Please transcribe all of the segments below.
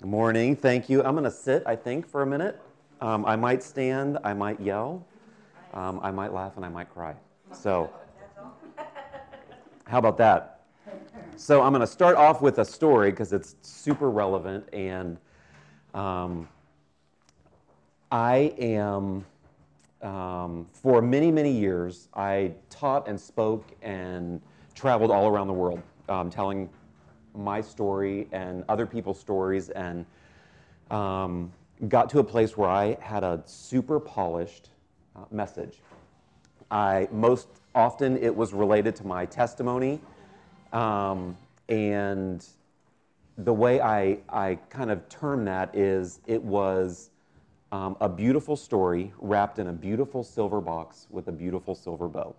Good morning. Thank you. I'm going to sit, I think, for a minute. Um, I might stand, I might yell, um, I might laugh, and I might cry. So, how about that? So, I'm going to start off with a story because it's super relevant, and um, I am, um, for many, many years, I taught and spoke and traveled all around the world um, telling my story and other people's stories and um, got to a place where I had a super polished uh, message. I most often it was related to my testimony, um, and the way I, I kind of term that is it was um, a beautiful story wrapped in a beautiful silver box with a beautiful silver bow.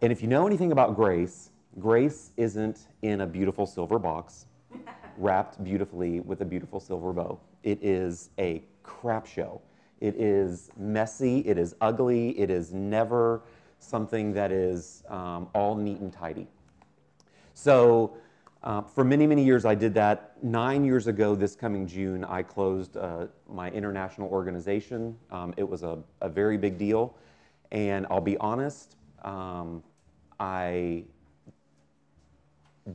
And if you know anything about grace, grace isn't in a beautiful silver box wrapped beautifully with a beautiful silver bow. It is a crap show. It is messy, it is ugly, it is never something that is um, all neat and tidy. So, uh, for many, many years, I did that. Nine years ago, this coming June, I closed uh, my international organization. Um, it was a, a, very big deal. And I'll be honest, um, I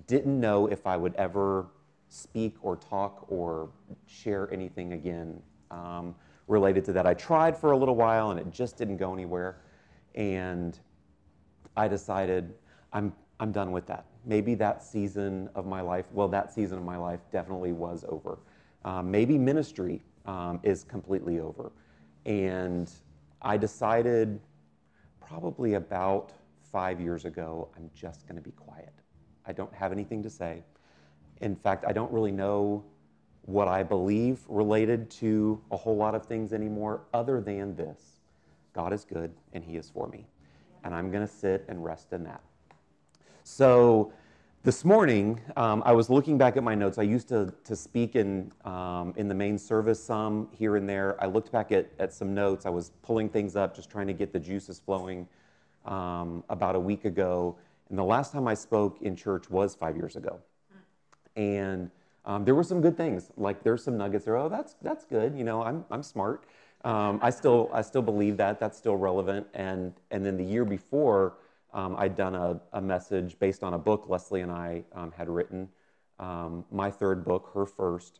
didn't know if I would ever speak or talk or share anything again um, related to that. I tried for a little while and it just didn't go anywhere. And I decided I'm, I'm done with that. Maybe that season of my life, well, that season of my life definitely was over. Um, maybe ministry um, is completely over. And I decided probably about five years ago, I'm just going to be quiet. I don't have anything to say. In fact, I don't really know what I believe related to a whole lot of things anymore, other than this God is good and He is for me. And I'm going to sit and rest in that. So, this morning, um, I was looking back at my notes. I used to, to speak in, um, in the main service some here and there. I looked back at, at some notes. I was pulling things up, just trying to get the juices flowing um, about a week ago. And the last time I spoke in church was five years ago. And um, there were some good things. Like there's some nuggets there. Oh, that's that's good. You know, I'm I'm smart. Um, I still I still believe that that's still relevant. And and then the year before, um, I'd done a, a message based on a book Leslie and I um, had written. Um, my third book, her first.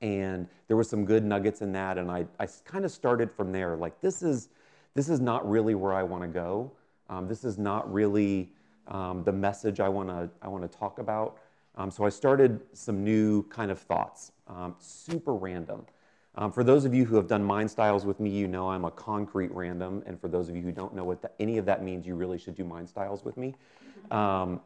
And there were some good nuggets in that, and I, I kind of started from there. Like this is this is not really where I want to go. Um, this is not really um, the message I want to I want to talk about. Um, so I started some new kind of thoughts, um, super random. Um, for those of you who have done mind styles with me, you know I'm a concrete random, and for those of you who don't know what the, any of that means, you really should do mind styles with me. Um,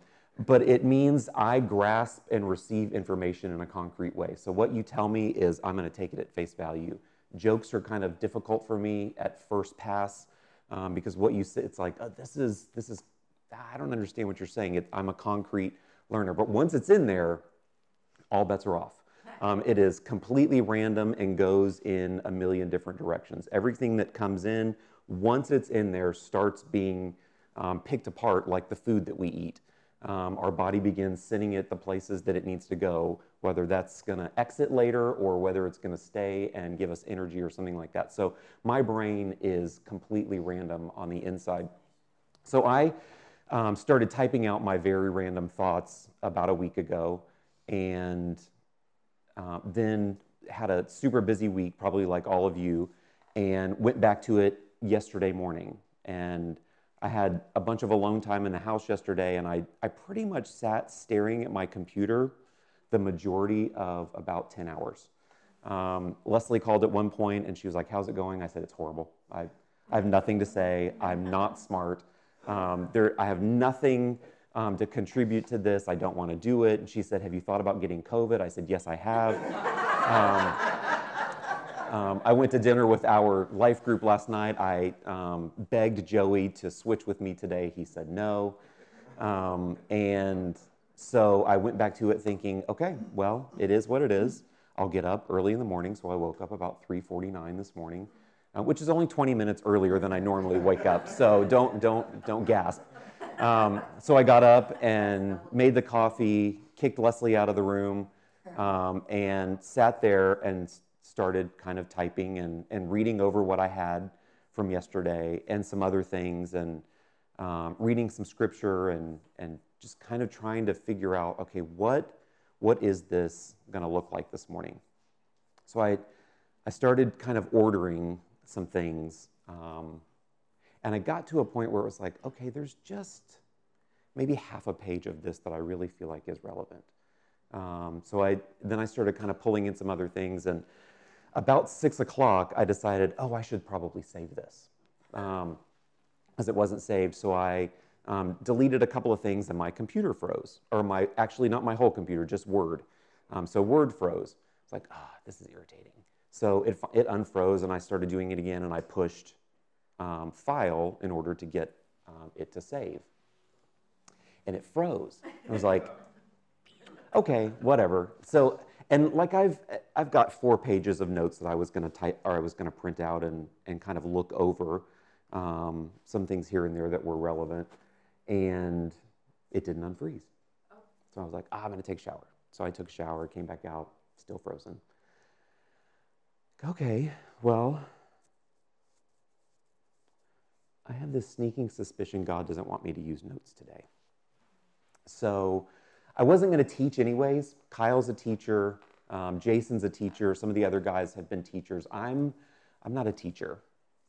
but it means I grasp and receive information in a concrete way. So what you tell me is I'm going to take it at face value. Jokes are kind of difficult for me at first pass um, because what you say, it's like, oh, this is this is I don't understand what you're saying. It, I'm a concrete learner. But once it's in there, all bets are off. Um, it is completely random and goes in a million different directions. Everything that comes in, once it's in there, starts being um, picked apart like the food that we eat. Um, our body begins sending it the places that it needs to go, whether that's going to exit later or whether it's going to stay and give us energy or something like that. So my brain is completely random on the inside. So I um, started typing out my very random thoughts about a week ago, and uh, then had a super busy week, probably like all of you, and went back to it yesterday morning. And I had a bunch of alone time in the house yesterday, and I, I pretty much sat staring at my computer the majority of about 10 hours. Um, Leslie called at one point and she was like, How's it going? I said, It's horrible. I, I have nothing to say. I'm not smart. Um, there, I have nothing um, to contribute to this. I don't want to do it. And she said, Have you thought about getting COVID? I said, Yes, I have. Um, um, I went to dinner with our life group last night. I um, begged Joey to switch with me today. He said no. Um, and so I went back to it thinking, okay, well, it is what it is. I'll get up early in the morning. So I woke up about 3:49 this morning uh, which is only 20 minutes earlier than I normally wake up. So don't, don't, don't gasp. Um, so I got up and made the coffee, kicked Leslie out of the room, um, and sat there and started kind of typing and, and reading over what I had from yesterday and some other things and um, reading some scripture and, and just kind of trying to figure out okay, what, what is this going to look like this morning? So I, I started kind of ordering some things. Um, and I got to a point where it was like, okay, there's just maybe half a page of this that I really feel like is relevant. Um, so I then I started kind of pulling in some other things, and about six o'clock, I decided, oh, I should probably save this, um, it wasn't saved. So I um, deleted a couple of things, and my computer froze, or my actually not my whole computer, just Word. Um, so Word froze. It's like, ah, oh, this is irritating. So it it unfroze, and I started doing it again, and I pushed um, file in order to get um, it to save, and it froze. I was like okay, whatever. So, and like I've, I've got four pages of notes that I was going to type or I was going to print out and, and kind of look over um, some things here and there that were relevant. And it didn't unfreeze. So I was like, ah, I'm going to take a shower. So I took a shower, came back out, still frozen. Okay, well, I have this sneaking suspicion God doesn't want me to use notes today. So I wasn't going to teach anyways. Kyle's a teacher. Um, Jason's a teacher. Some of the other guys have been teachers. I'm, I'm not a teacher.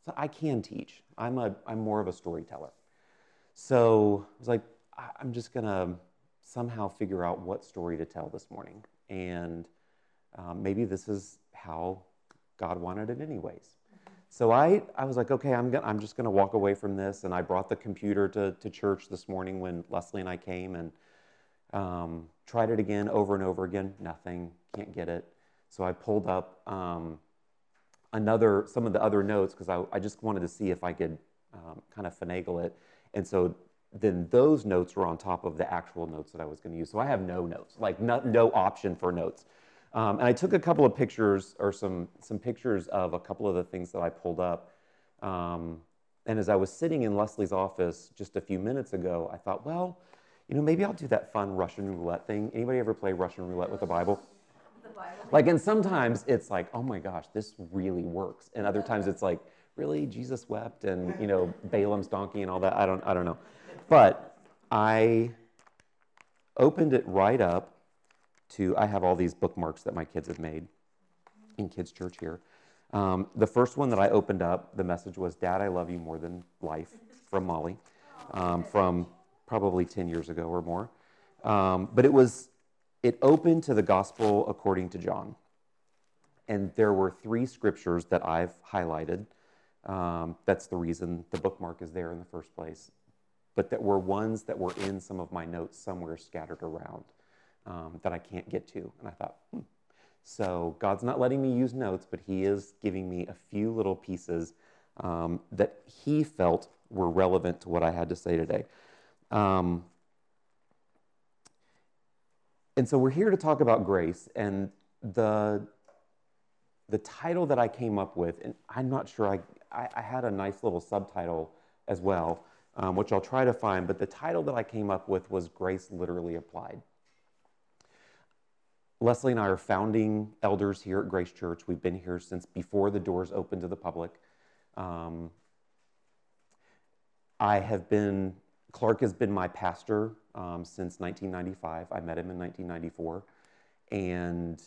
So I can teach. I'm, a, I'm more of a storyteller. So I was like, I'm just going to somehow figure out what story to tell this morning. And um, maybe this is how God wanted it, anyways. So I, I was like, okay, I'm, gonna, I'm just going to walk away from this. And I brought the computer to, to church this morning when Leslie and I came. And um, tried it again over and over again, nothing, can't get it. So I pulled up um, another, some of the other notes because I, I, just wanted to see if I could um, kind of finagle it. And so then those notes were on top of the actual notes that I was going to use. So I have no notes, like no, no option for notes. Um, and I took a couple of pictures or some, some pictures of a couple of the things that I pulled up. Um, and as I was sitting in Leslie's office just a few minutes ago, I thought, well, you know, maybe I'll do that fun Russian roulette thing. Anybody ever play Russian roulette with the Bible? The Bible. Like, and sometimes it's like, oh my gosh, this really works. And other times it's like, really, Jesus wept and, you know, Balaam's donkey and all that. I don't, I don't know. But I opened it right up to, I have all these bookmarks that my kids have made in kids' church here. Um, the first one that I opened up, the message was, Dad, I love you more than life, from Molly, um, from probably 10 years ago or more. Um, but it was, it opened to the gospel according to John. And there were three scriptures that I've highlighted. Um, that's the reason the bookmark is there in the first place. But that were ones that were in some of my notes somewhere scattered around um, that I can't get to. And I thought, hmm. So God's not letting me use notes, but He is giving me a few little pieces um, that He felt were relevant to what I had to say today. Um, and so we're here to talk about grace, and the the title that I came up with, and I'm not sure I I, I had a nice little subtitle as well, um, which I'll try to find. But the title that I came up with was Grace Literally Applied. Leslie and I are founding elders here at Grace Church. We've been here since before the doors opened to the public. Um, I have been Clark has been my pastor um, since 1995. I met him in 1994. And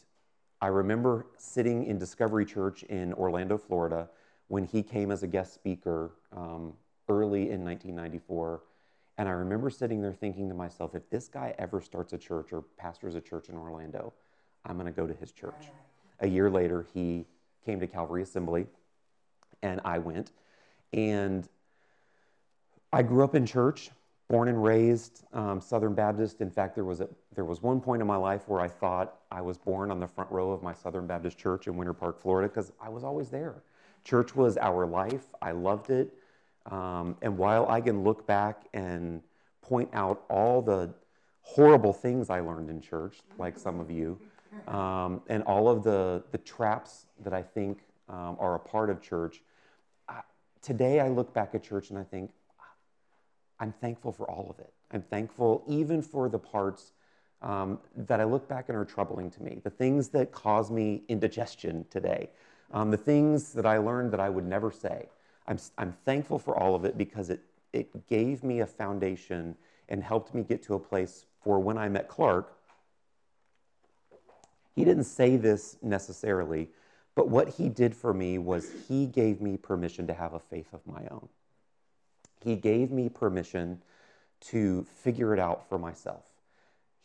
I remember sitting in Discovery Church in Orlando, Florida, when he came as a guest speaker um, early in 1994. And I remember sitting there thinking to myself, if this guy ever starts a church or pastors a church in Orlando, I'm going to go to his church. A year later, he came to Calvary Assembly, and I went. And I grew up in church, born and raised um, Southern Baptist. In fact, there was, a, there was one point in my life where I thought I was born on the front row of my Southern Baptist church in Winter Park, Florida, because I was always there. Church was our life. I loved it. Um, and while I can look back and point out all the horrible things I learned in church, like some of you, um, and all of the, the traps that I think um, are a part of church, I, today I look back at church and I think, I'm thankful for all of it. I'm thankful even for the parts um, that I look back and are troubling to me, the things that cause me indigestion today, um, the things that I learned that I would never say. I'm, I'm thankful for all of it because it, it gave me a foundation and helped me get to a place for when I met Clark. He didn't say this necessarily, but what he did for me was he gave me permission to have a faith of my own. He gave me permission to figure it out for myself.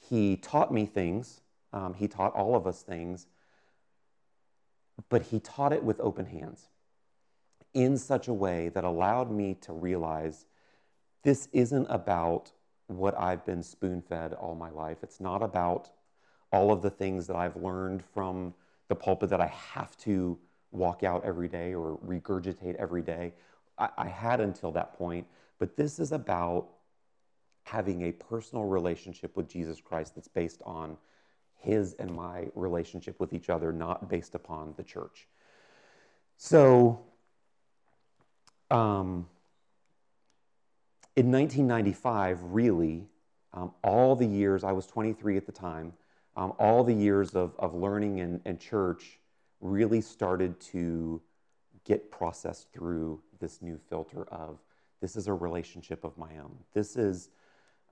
He taught me things, um, he taught all of us things, but he taught it with open hands in such a way that allowed me to realize this isn't about what I've been spoon fed all my life. It's not about all of the things that I've learned from the pulpit that I have to walk out every day or regurgitate every day. I, I had until that point, but this is about having a personal relationship with Jesus Christ that's based on his and my relationship with each other, not based upon the church. So, um, in 1995, really, um, all the years, I was 23 at the time, um, all the years of, of learning and, and church really started to get processed through this new filter of this is a relationship of my own. This is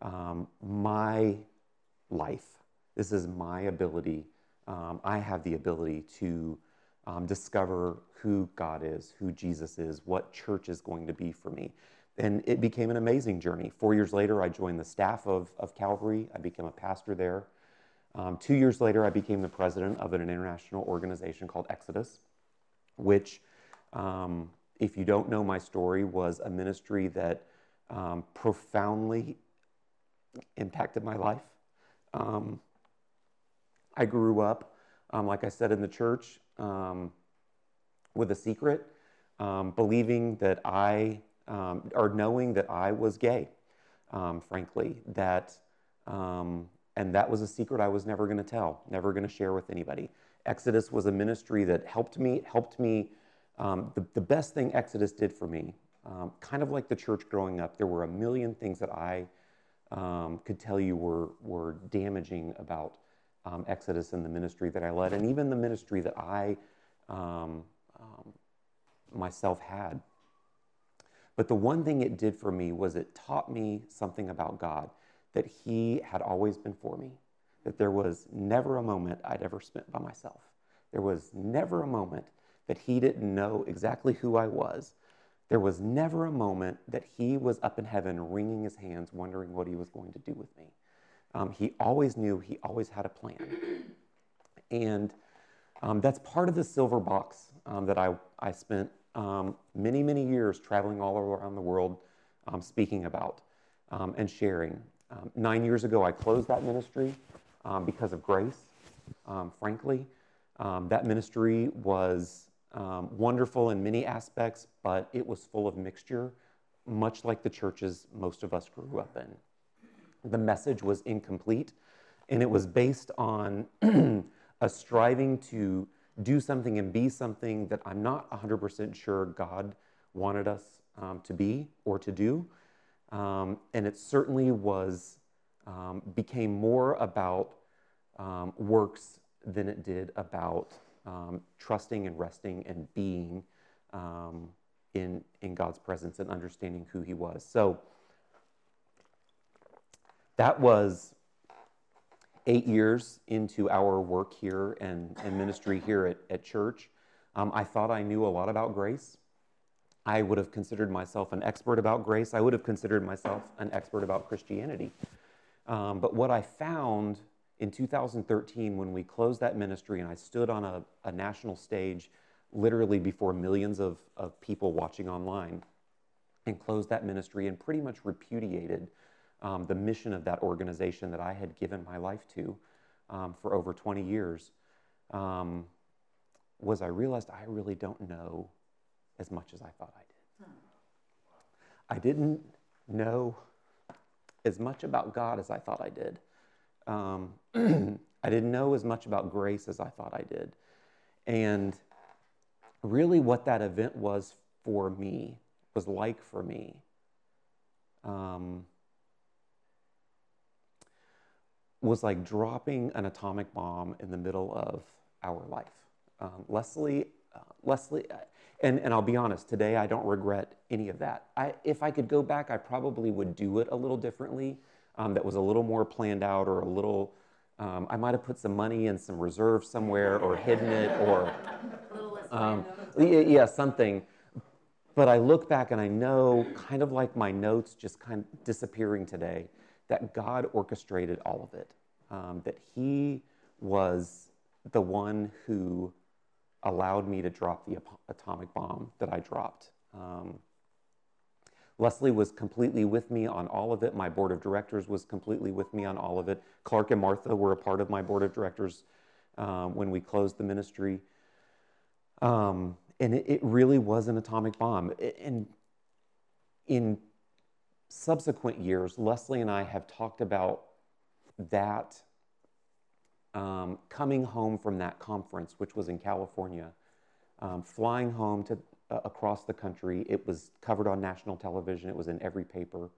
um, my life. This is my ability. Um, I have the ability to um, discover who God is, who Jesus is, what church is going to be for me. And it became an amazing journey. Four years later, I joined the staff of, of Calvary. I became a pastor there. Um, two years later, I became the president of an international organization called Exodus, which, um, if you don't know my story, was a ministry that um, profoundly impacted my life. Um, I grew up, um, like I said, in the church um, with a secret, um, believing that I, um, or knowing that I was gay, um, frankly, that, and that was a secret I was never going to tell, never going to share with anybody. Exodus was a ministry that helped me, helped me. the, the best thing Exodus did for me, kind of like the church growing up, there were a million things that I um, could tell you were, were damaging about um, Exodus and the ministry that I led, and even the ministry that I um, um, myself had. But the one thing it did for me was it taught me something about God that He had always been for me, that there was never a moment I'd ever spent by myself. There was never a moment that He didn't know exactly who I was there was never a moment that he was up in heaven wringing his hands, wondering what he was going to do with me. Um, he always knew, he always had a plan. And um, that's part of the silver box um, that I, I spent um, many, many years traveling all around the world um, speaking about um, and sharing. nine years ago, I closed that ministry because of grace, frankly. that ministry was wonderful in many aspects, but it was full of mixture, much like the churches most of us grew up in. The message was incomplete, and it was based on a striving to do something and be something that I'm not 100% sure God wanted us um, to be or to do. Um, and it certainly was, um, became more about um, works than it did about um, trusting and resting and being um, in, in God's presence and understanding who He was. So that was eight years into our work here and, and ministry here at, at church. Um, I thought I knew a lot about grace. I would have considered myself an expert about grace. I would have considered myself an expert about Christianity. Um, but what I found in 2013, when we closed that ministry and I stood on a, a national stage, literally before millions of, of people watching online, and closed that ministry and pretty much repudiated um, the mission of that organization that I had given my life to um, for over 20 years, um, was I realized I really don't know as much as I thought I did. I didn't know as much about God as I thought I did um, I didn't know as much about grace as I thought I did. And really, what that event was for me, was like for me, um, was like dropping an atomic bomb in the middle of our life. Um, Leslie, uh, Leslie, uh, and, and I'll be honest, today I don't regret any of that. I, if I could go back, I probably would do it a little differently. Um, that was a little more planned out or a little, um, I might have put some money in some reserve somewhere or hidden it or, um, yeah, something. But I look back and I know, kind of like my notes just kind of disappearing today, that God orchestrated all of it, um, that He was the one who allowed me to drop the atomic bomb that I dropped. Um, Leslie was completely with me on all of it. My board of directors was completely with me on all of it. Clark and Martha were a part of my board of directors um, when we closed the ministry. Um, and it, it, really was an atomic bomb. And in subsequent years, Leslie and I have talked about that um, coming home from that conference, which was in California, um, flying home to uh, across the country. It was covered on national television. It was in every paper.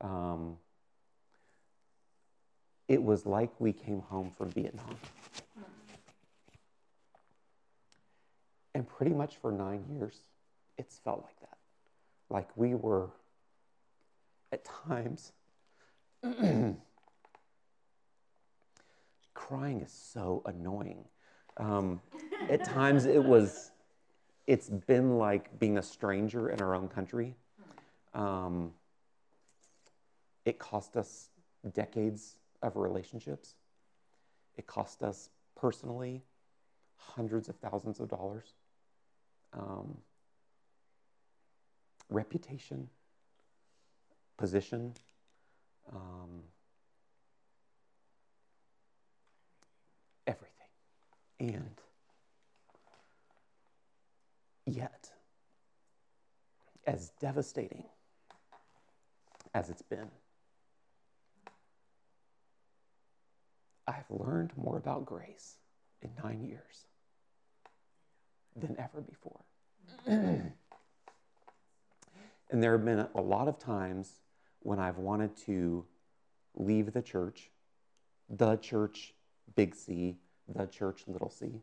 Um, it was like we came home from Vietnam. And pretty much for nine years, it's felt like that. Like we were, at times, crying is so annoying. Um, at times it was, it's been like being a stranger in our own country. Um, it cost us decades of relationships. It cost us personally hundreds of thousands of dollars. Um, reputation, position, um, everything. And yet, as devastating as it's been, I've learned more about grace in nine years than ever before. and there have been a lot of times when I've wanted to leave the church, the church, big C, the church, little c,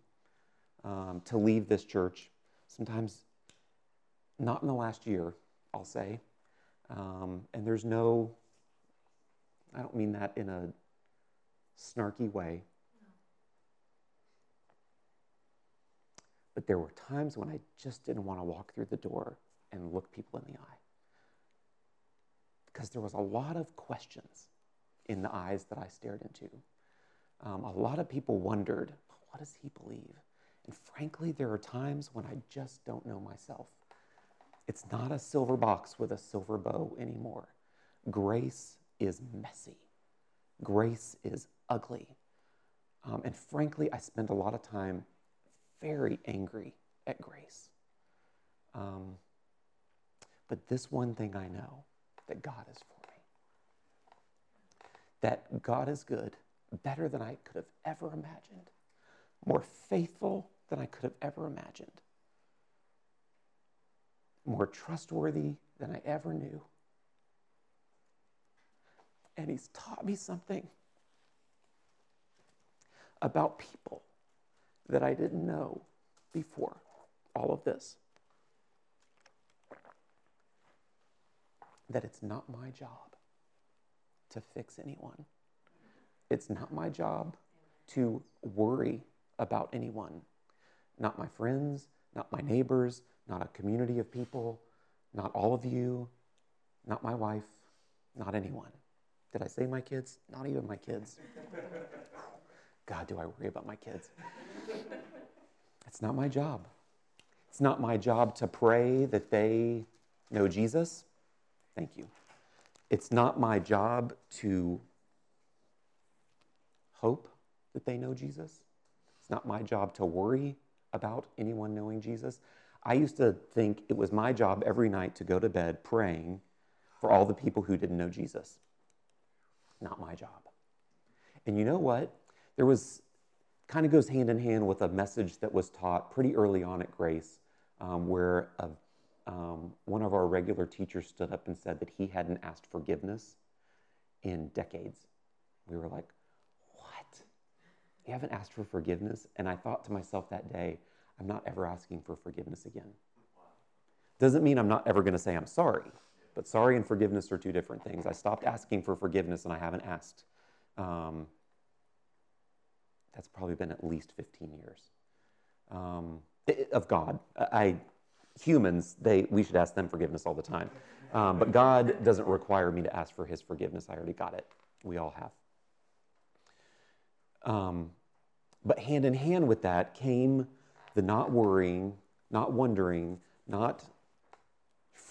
um, to leave this church. Sometimes not in the last year, I'll say. Um, and there's no, I don't mean that in a snarky way. But there were times when I just didn't want to walk through the door and look people in the eye. Because there was a lot of questions in the eyes that I stared into um, a lot of people wondered, what does he believe? And frankly, there are times when I just don't know myself. It's not a silver box with a silver bow anymore. Grace is messy, grace is ugly. Um, and frankly, I spend a lot of time very angry at grace. Um, but this one thing I know that God is for me, that God is good better than I could have ever imagined, more faithful than I could have ever imagined, more trustworthy than I ever knew. And he's taught me something about people that I didn't know before all of this. That it's not my job to fix anyone. It's not my job to worry about anyone. Not my friends, not my neighbors, not a community of people, not all of you, not my wife, not anyone. Did I say my kids? Not even my kids. God, do I worry about my kids? It's not my job. It's not my job to pray that they know Jesus. Thank you. It's not my job to hope that they know Jesus. It's not my job to worry about anyone knowing Jesus. I used to think it was my job every night to go to bed praying for all the people who didn't know Jesus. Not my job. And you know what? There was kind of goes hand in hand with a message that was taught pretty early on at Grace, um, where a, um, one of our regular teachers stood up and said that he hadn't asked forgiveness in decades. We were like, What? You haven't asked for forgiveness? And I thought to myself that day, I'm not ever asking for forgiveness again. Doesn't mean I'm not ever going to say I'm sorry, but sorry and forgiveness are two different things. I stopped asking for forgiveness and I haven't asked. Um, that's probably been at least 15 years um, of God. I, humans, they, we should ask them forgiveness all the time. Um, but God doesn't require me to ask for his forgiveness. I already got it. We all have. Um, but hand in hand with that came the not worrying, not wondering, not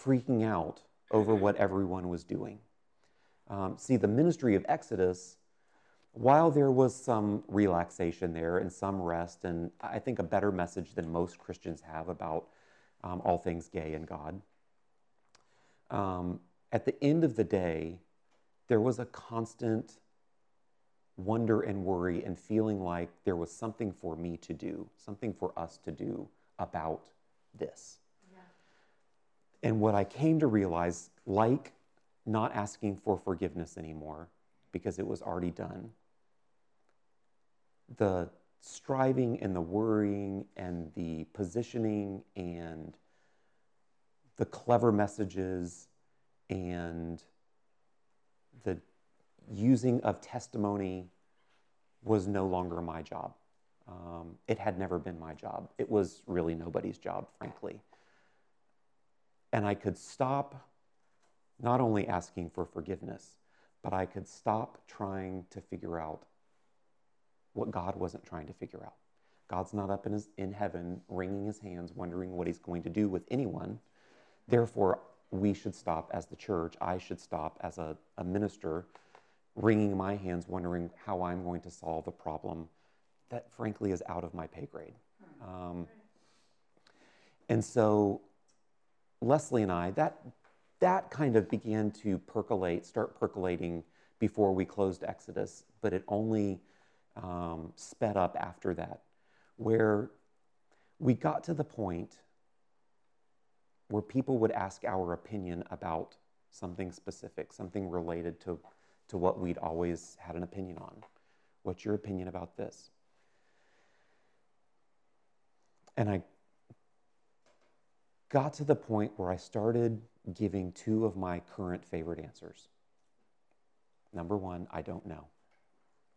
freaking out over what everyone was doing. Um, see, the ministry of Exodus, while there was some relaxation there and some rest, and I think a better message than most Christians have about um, all things gay and God, um, at the end of the day, there was a constant wonder and worry and feeling like there was something for me to do, something for us to do about this. Yeah. And what I came to realize, like not asking for forgiveness anymore because it was already done, the striving and the worrying and the positioning and the clever messages and the using of testimony was no longer my job. Um, it had never been my job. It was really nobody's job, frankly. And I could stop not only asking for forgiveness, but I could stop trying to figure out what God wasn't trying to figure out. God's not up in, his, in heaven wringing his hands, wondering what he's going to do with anyone. Therefore, we should stop as the church. I should stop as a, a minister wringing my hands, wondering how I'm going to solve a problem that, frankly, is out of my pay grade. Um, and so, Leslie and I, that, that kind of began to percolate, start percolating before we closed Exodus, but it only um, sped up after that, where we got to the point where people would ask our opinion about something specific, something related to to what we'd always had an opinion on. What's your opinion about this? And I got to the point where I started giving two of my current favorite answers. Number one, I don't know.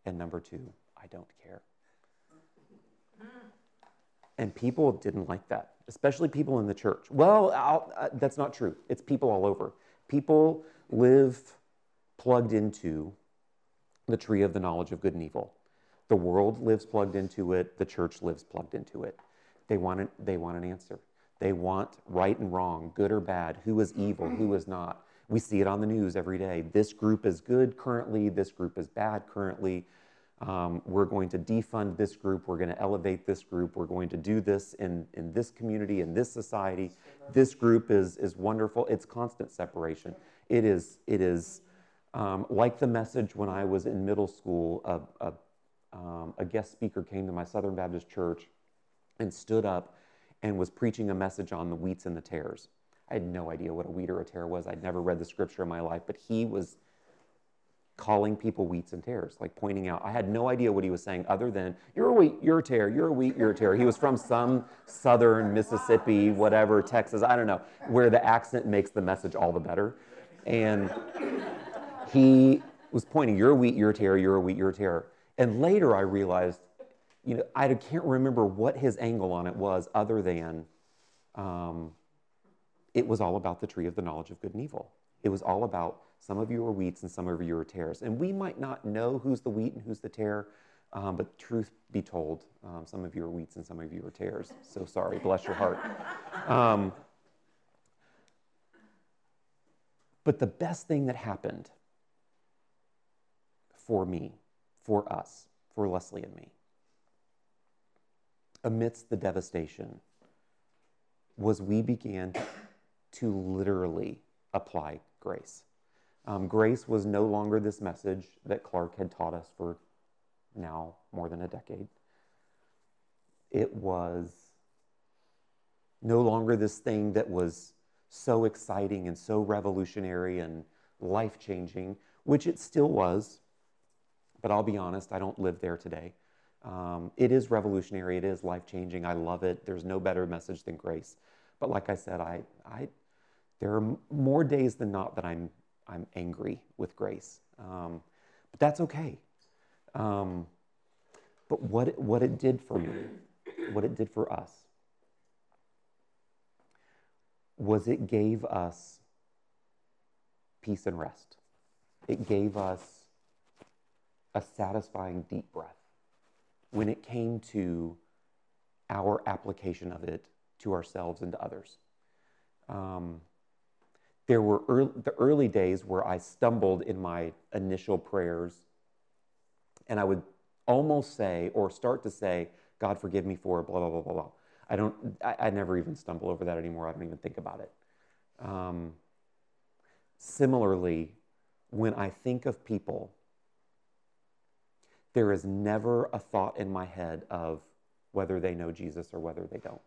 And number two, I don't care. And people didn't like that, especially people in the church. Well, uh, that's not true. It's people all over. People live plugged into the tree of the knowledge of good and evil. The world lives plugged into it, the church lives plugged into it. They want, an, they want an answer. They want right and wrong, good or bad, who is evil, who is not. We see it on the news every day. This group is good currently, this group is bad currently. Um, we're going to defund this group, we're going to elevate this group, we're going to do this in, in this community, in this society. This group is, is wonderful. It's constant separation. It is, it is um, like the message when I was in middle school, a, a, um, a guest speaker came to my Southern Baptist church and stood up and was preaching a message on the wheats and the tares. I had no idea what a wheat or a tare was. I'd never read the scripture in my life, but he was calling people wheats and tares, like pointing out. I had no idea what he was saying other than, you're a wheat, you're a tare, you're a wheat, you're a tare. He was from some southern Mississippi, whatever, Texas, I don't know, where the accent makes the message all the better. And he was pointing, you're a wheat, you're a tare, you're a wheat, you're a tare. And later I realized, you know, I can't remember what his angle on it was other than um, it was all about the tree of the knowledge of good and evil. It was all about some of you are wheats and some of you are tares. And we might not know who's the wheat and who's the tare, um, but truth be told, um, some of you are wheats and some of you are tares. So sorry, bless your heart. Um, but the best thing that happened for me, for us, for Leslie and me. Amidst the devastation, was we began to literally apply grace. Um, grace was no longer this message that Clark had taught us for now more than a decade. It was no longer this thing that was so exciting and so revolutionary and life changing, which it still was. But I'll be honest, I don't live there today. Um, it is revolutionary. It is life changing. I love it. There's no better message than grace. But like I said, I, I, there are more days than not that I'm, I'm angry with grace. Um, but that's okay. Um, but what it, what it did for me, what it did for us, was it gave us peace and rest. It gave us a satisfying deep breath when it came to our application of it to ourselves and to others. Um, there were early, the early days where I stumbled in my initial prayers, and I would almost say or start to say, God, forgive me for blah, blah, blah, blah, blah. I don't, I, I never even stumble over that anymore. I don't even think about it. Um, similarly, when I think of people, there is never a thought in my head of whether they know Jesus or whether they don't.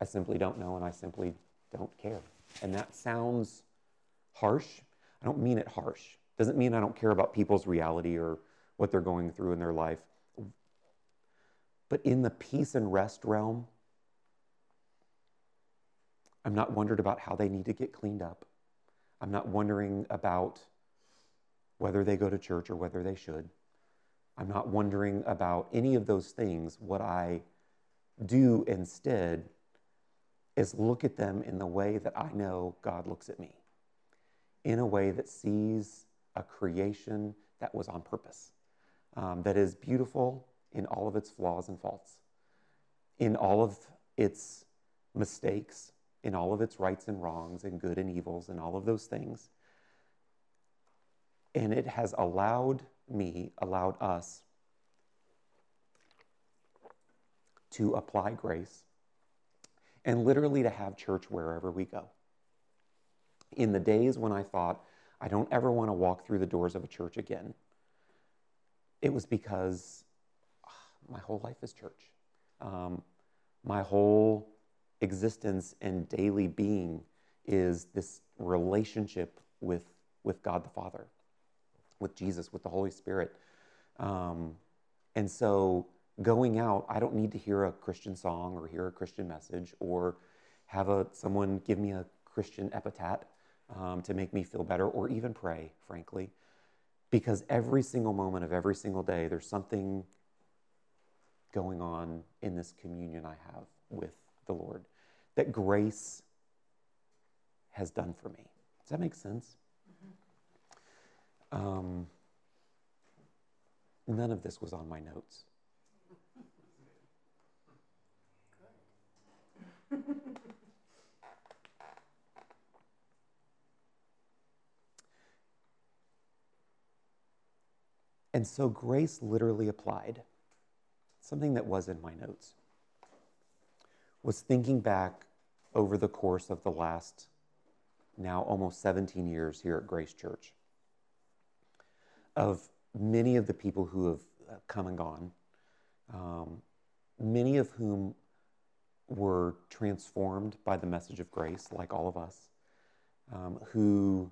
I simply don't know and I simply don't care. And that sounds harsh. I don't mean it harsh. Doesn't mean I don't care about people's reality or what they're going through in their life. But in the peace and rest realm, I'm not wondered about how they need to get cleaned up. I'm not wondering about whether they go to church or whether they should. I'm not wondering about any of those things. What I do instead is look at them in the way that I know God looks at me, in a way that sees a creation that was on purpose, um, that is beautiful in all of its flaws and faults, in all of its mistakes, in all of its rights and wrongs, and good and evils, and all of those things. And it has allowed me, allowed us to apply grace and literally to have church wherever we go. In the days when I thought, I don't ever want to walk through the doors of a church again, it was because ah, my whole life is church. Um, my whole existence and daily being is this relationship with, with God the Father, with Jesus, with the Holy Spirit. Um, and so going out, I don't need to hear a Christian song or hear a Christian message or have a, someone give me a Christian epitaph um, to make me feel better or even pray, frankly. Because every single moment of every single day, there's something going on in this communion I have with the Lord that grace has done for me. Does that make sense? Mm-hmm. Um, none of this was on my notes. and so grace literally applied. Something that was in my notes was thinking back over the course of the last now almost 17 years here at Grace Church of many of the people who have come and gone, um, many of whom were transformed by the message of grace, like all of us, um, who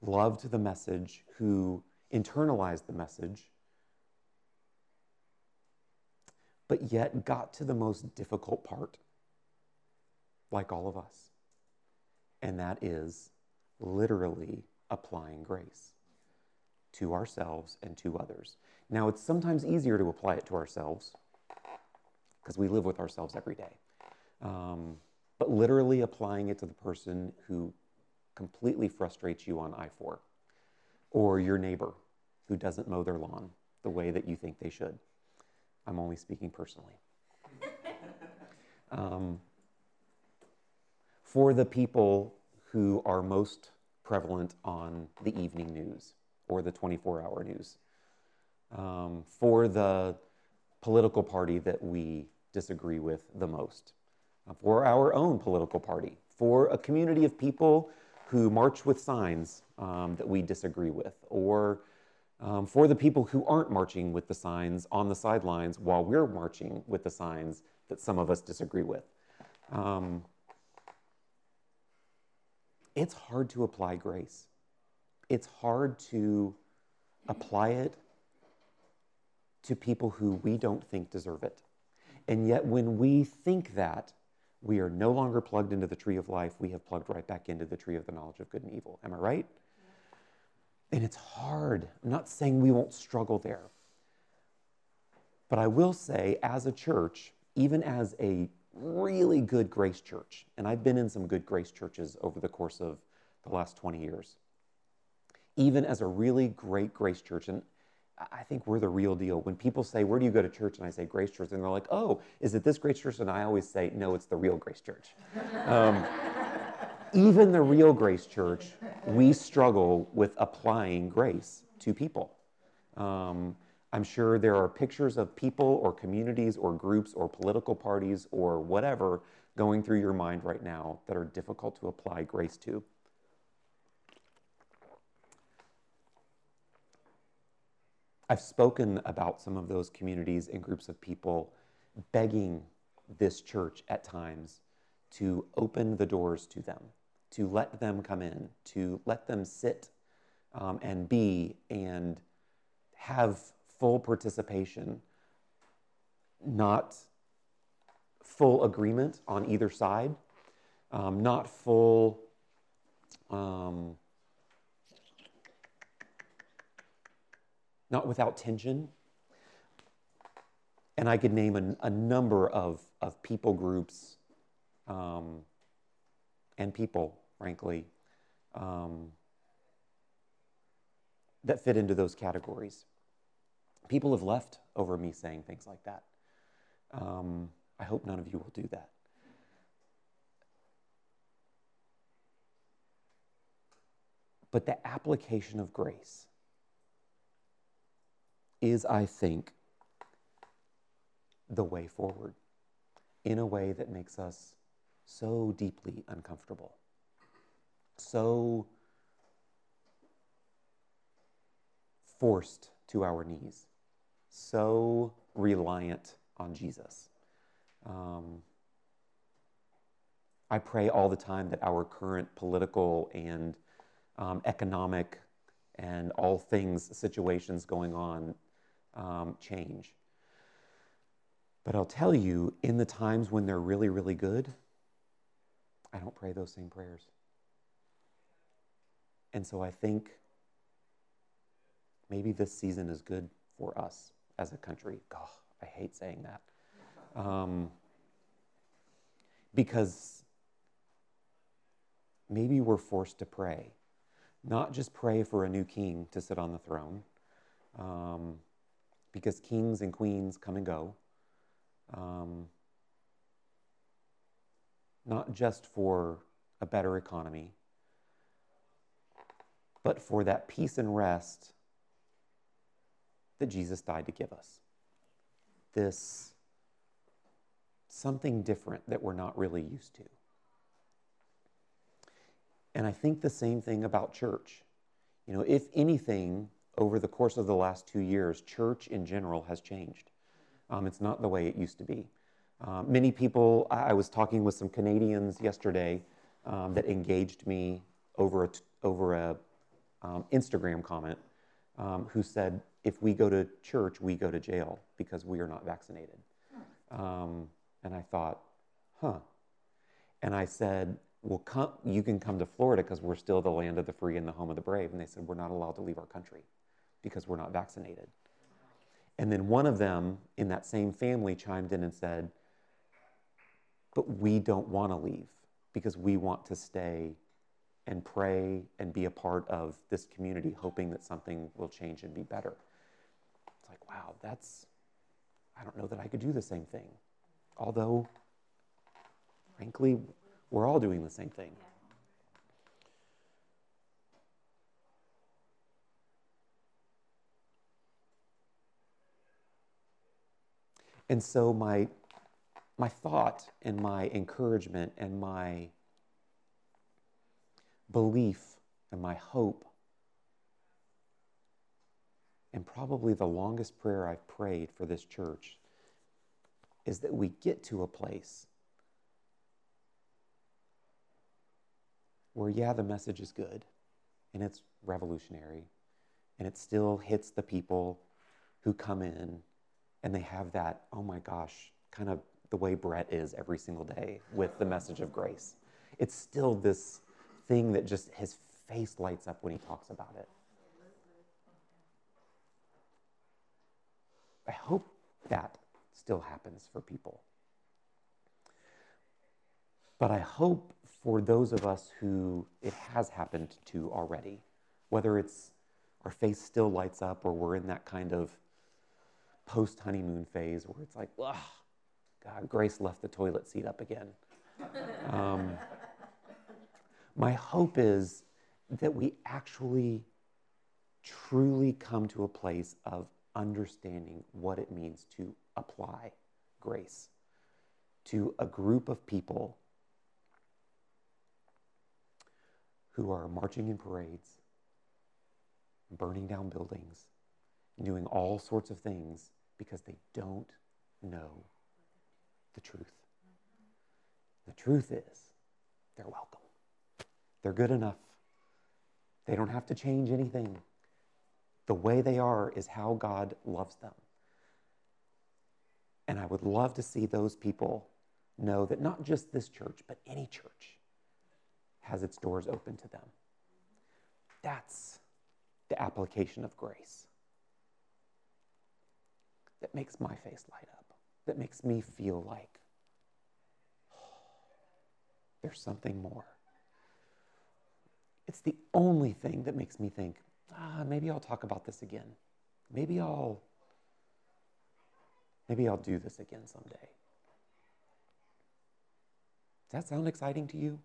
loved the message, who internalized the message, but yet got to the most difficult part, like all of us. And that is literally applying grace to ourselves and to others. Now, it's sometimes easier to apply it to ourselves because we live with ourselves every day. Um, but literally applying it to the person who completely frustrates you on I 4 or your neighbor who doesn't mow their lawn the way that you think they should. I'm only speaking personally. um, for the people who are most prevalent on the evening news or the 24 hour news, um, for the political party that we disagree with the most, uh, for our own political party, for a community of people who march with signs um, that we disagree with, or um, for the people who aren't marching with the signs on the sidelines while we're marching with the signs that some of us disagree with. Um, it's hard to apply grace. It's hard to apply it to people who we don't think deserve it. And yet, when we think that, we are no longer plugged into the tree of life. We have plugged right back into the tree of the knowledge of good and evil. Am I right? And it's hard. I'm not saying we won't struggle there. But I will say, as a church, even as a really good grace church, and I've been in some good grace churches over the course of the last 20 years, even as a really great grace church, and I think we're the real deal. When people say, Where do you go to church? and I say, Grace Church, and they're like, Oh, is it this Grace Church? And I always say, No, it's the real Grace Church. Um, even the real Grace Church, we struggle with applying grace to people. Um, I'm sure there are pictures of people or communities or groups or political parties or whatever going through your mind right now that are difficult to apply grace to. I've spoken about some of those communities and groups of people begging this church at times to open the doors to them, to let them come in, to let them sit um, and be and have full participation, not full agreement on either side, um, not full. Um, not without tension. And I could name a, a number of, of people groups um, and people, frankly, um, that fit into those categories. People have left over me saying things like that. Um, I hope none of you will do that. But the application of grace is, I think, the way forward in a way that makes us so deeply uncomfortable, so forced to our knees, so reliant on Jesus. Um, I pray all the time that our current political and um, economic and all things, situations going on um, change. But I'll tell you, in the times when they're really, really good, I don't pray those same prayers. And so I think maybe this season is good for us as a country. God, I hate saying that. Um, because maybe we're forced to pray. Not just pray for a new king to sit on the throne, um, because kings and queens come and go. Um, not just for a better economy, but for that peace and rest that Jesus died to give us. This something different that we're not really used to. And I think the same thing about church. You know, if anything, over the course of the last two years, church in general has changed. Um, it's not the way it used to be. Uh, many people, I, I, was talking with some Canadians yesterday um, that engaged me over a, over a um, Instagram comment um, who said, if we go to church, we go to jail because we are not vaccinated. Um, and I thought, huh. And I said, well, come, you can come to Florida because we're still the land of the free and the home of the brave. And they said, we're not allowed to leave our country because we're not vaccinated. And then one of them in that same family chimed in and said, But we don't want to leave because we want to stay and pray and be a part of this community, hoping that something will change and be better. It's like, wow, that's, I don't know that I could do the same thing. Although, frankly, we're all doing the same thing. And so my, my thought and my encouragement and my belief and my hope, and probably the longest prayer I've prayed for this church, is that we get to a place where, yeah, the message is good and it's revolutionary and it still hits the people who come in and they have that, oh my gosh, kind of the way Brett is every single day with the message of grace. It's still this thing that just his face lights up when he talks about it. I hope that still happens for people. But I hope for those of us who it has happened to already, whether it's our face still lights up or we're in that kind of post honeymoon phase where it's like, ugh, God, Grace left the toilet seat up again. um, my hope is that we actually truly come to a place of understanding what it means to apply grace to a group of people who are marching in parades, burning down buildings, doing all sorts of things because they don't know the truth. The truth is, they're welcome. They're good enough. They don't have to change anything. The way they are is how God loves them. And I would love to see those people know that not just this church, but any church has its doors open to them. That's the application of grace that makes my face light up, that makes me feel like oh, there's something more. It's the only thing that makes me think, ah, maybe I'll talk about this again. Maybe I'll maybe I'll do this again someday. Does that sound exciting to you?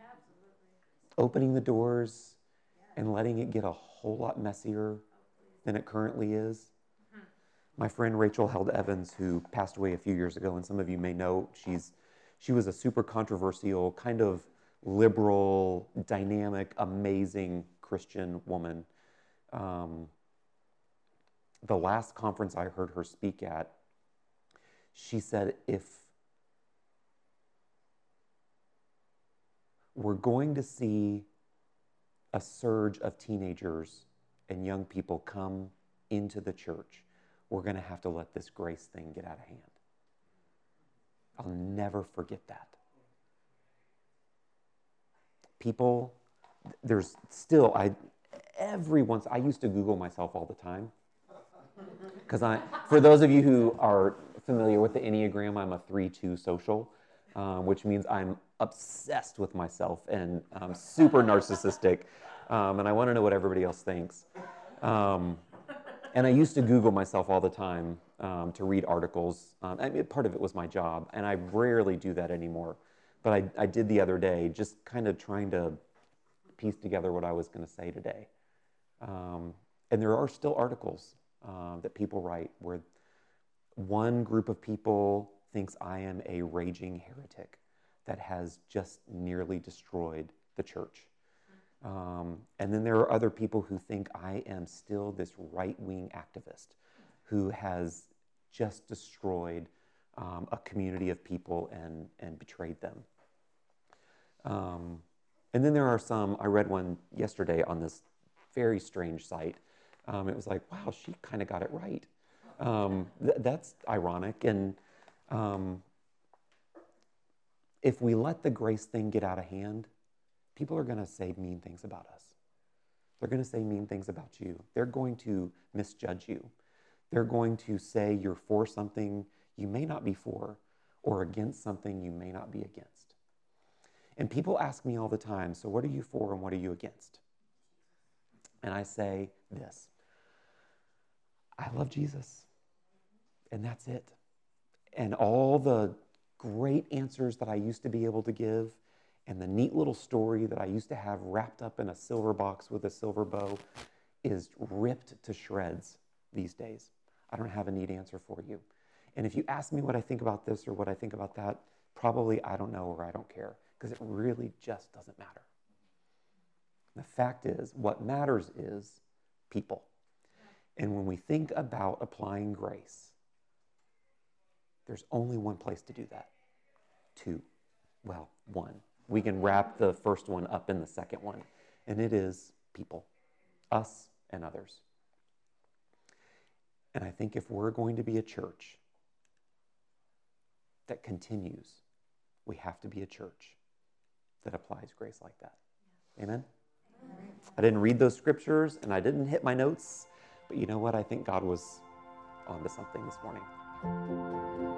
Absolutely. Opening the doors and letting it get a whole lot messier than it currently is. My friend Rachel Held Evans, who passed away a few years ago, and some of you may know, she's she was a super controversial, kind of liberal, dynamic, amazing Christian woman. Um, the last conference I heard her speak at, she said, if we're going to see a surge of teenagers and young people come into the church, we're going to have to let this grace thing get out of hand. I'll never forget that people, there's still, I, every once, I used to Google myself all the time. Because I, for those of you who are familiar with the Enneagram, I'm a 3 2 social, um, which means I'm obsessed with myself and um, super narcissistic. Um, and I want to know what everybody else thinks. Um, and I used to Google myself all the time um, to read articles. Um, I mean, part of it was my job, and I rarely do that anymore. But I, I did the other day, just kind of trying to piece together what I was going to say today. Um, and there are still articles uh, that people write where one group of people thinks I am a raging heretic that has just nearly destroyed the church. Um, and then there are other people who think I am still this right wing activist who has just destroyed um, a community of people and, and betrayed them. Um, and then there are some, I read one yesterday on this very strange site. Um, it was like, wow, she kind of got it right. Um, th- that's ironic. And um, if we let the grace thing get out of hand, people are going to say mean things about us. They're going to say mean things about you. They're going to misjudge you. They're going to say you're for something you may not be for or against something you may not be against. And people ask me all the time, so what are you for and what are you against? And I say this I love Jesus, and that's it. And all the great answers that I used to be able to give, and the neat little story that I used to have wrapped up in a silver box with a silver bow is ripped to shreds these days. I don't have a neat answer for you. And if you ask me what I think about this or what I think about that, probably I don't know or I don't care because it really just doesn't matter. The fact is, what matters is people. And when we think about applying grace, there's only one place to do that. Two. Well, one. We can wrap the first one up in the second one, and it is people, us and others. And I think if we're going to be a church that continues, we have to be a church that applies grace like that. Amen? I didn't read those scriptures and I didn't hit my notes, but you know what? I think God was onto something this morning.